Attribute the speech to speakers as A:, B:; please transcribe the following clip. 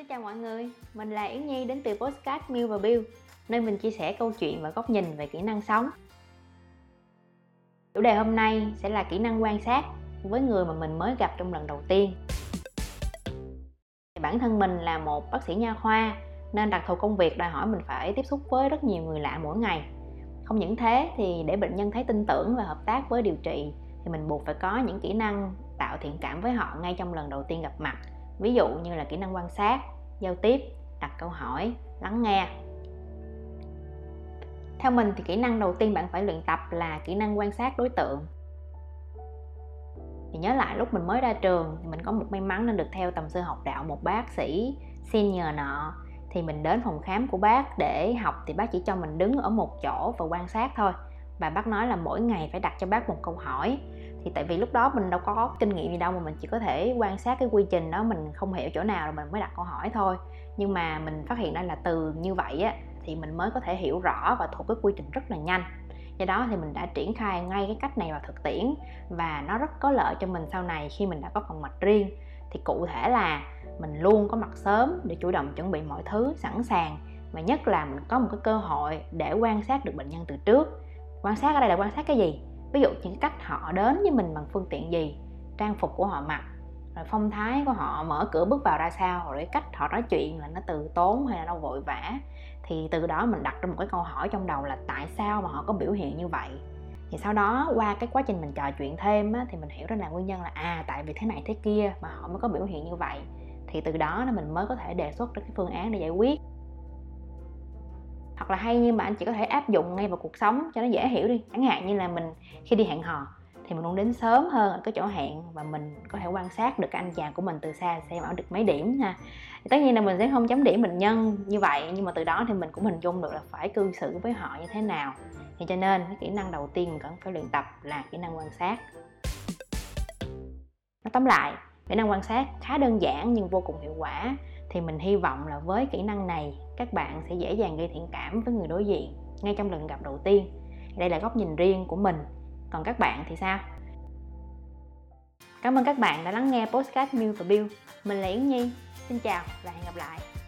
A: Xin chào mọi người, mình là Yến Nhi đến từ Postcard Mill và Bill nơi mình chia sẻ câu chuyện và góc nhìn về kỹ năng sống. Chủ đề hôm nay sẽ là kỹ năng quan sát với người mà mình mới gặp trong lần đầu tiên. Bản thân mình là một bác sĩ nha khoa nên đặc thù công việc đòi hỏi mình phải tiếp xúc với rất nhiều người lạ mỗi ngày. Không những thế thì để bệnh nhân thấy tin tưởng và hợp tác với điều trị thì mình buộc phải có những kỹ năng tạo thiện cảm với họ ngay trong lần đầu tiên gặp mặt ví dụ như là kỹ năng quan sát, giao tiếp, đặt câu hỏi, lắng nghe. Theo mình thì kỹ năng đầu tiên bạn phải luyện tập là kỹ năng quan sát đối tượng. Thì nhớ lại, lúc mình mới ra trường thì mình có một may mắn nên được theo tầm sư học đạo một bác sĩ senior nọ. Thì mình đến phòng khám của bác để học thì bác chỉ cho mình đứng ở một chỗ và quan sát thôi. Và bác nói là mỗi ngày phải đặt cho bác một câu hỏi thì tại vì lúc đó mình đâu có kinh nghiệm gì đâu mà mình chỉ có thể quan sát cái quy trình đó, mình không hiểu chỗ nào rồi mình mới đặt câu hỏi thôi. Nhưng mà mình phát hiện ra là từ như vậy á, thì mình mới có thể hiểu rõ và thuộc cái quy trình rất là nhanh. Do đó thì mình đã triển khai ngay cái cách này vào thực tiễn và nó rất có lợi cho mình sau này khi mình đã có phòng mạch riêng. Thì cụ thể là mình luôn có mặt sớm để chủ động chuẩn bị mọi thứ sẵn sàng và nhất là mình có một cái cơ hội để quan sát được bệnh nhân từ trước. Quan sát ở đây là quan sát cái gì? Ví dụ những cách họ đến với mình bằng phương tiện gì trang phục của họ mặc rồi phong thái của họ mở cửa bước vào ra sao rồi cách họ nói chuyện là nó từ tốn hay là nó vội vã. Thì từ đó mình đặt ra một cái câu hỏi trong đầu là tại sao mà họ có biểu hiện như vậy? Thì sau đó qua cái quá trình mình trò chuyện thêm á, thì mình hiểu ra là nguyên nhân là à tại vì thế này thế kia mà họ mới có biểu hiện như vậy. Thì từ đó là mình mới có thể đề xuất ra cái phương án để giải quyết hoặc là hay nhưng mà anh chỉ có thể áp dụng ngay vào cuộc sống cho nó dễ hiểu đi. Chẳng hạn như là mình khi đi hẹn hò thì mình luôn đến sớm hơn ở cái chỗ hẹn và mình có thể quan sát được cái anh chàng của mình từ xa xem ở được mấy điểm ha. Thì tất nhiên là mình sẽ không chấm điểm mình nhân như vậy, nhưng mà từ đó thì mình cũng hình dung được là phải cư xử với họ như thế nào. Thì cho nên cái kỹ năng đầu tiên mình cần phải luyện tập là kỹ năng quan sát. Nói tóm lại, kỹ năng quan sát khá đơn giản nhưng vô cùng hiệu quả thì mình hy vọng là với kỹ năng này, các bạn sẽ dễ dàng gây thiện cảm với người đối diện, ngay trong lần gặp đầu tiên. Đây là góc nhìn riêng của mình. Còn các bạn thì sao? Cảm ơn các bạn đã lắng nghe postcard Mew và Bill. Mình là Yến Nhi. Xin chào và hẹn gặp lại.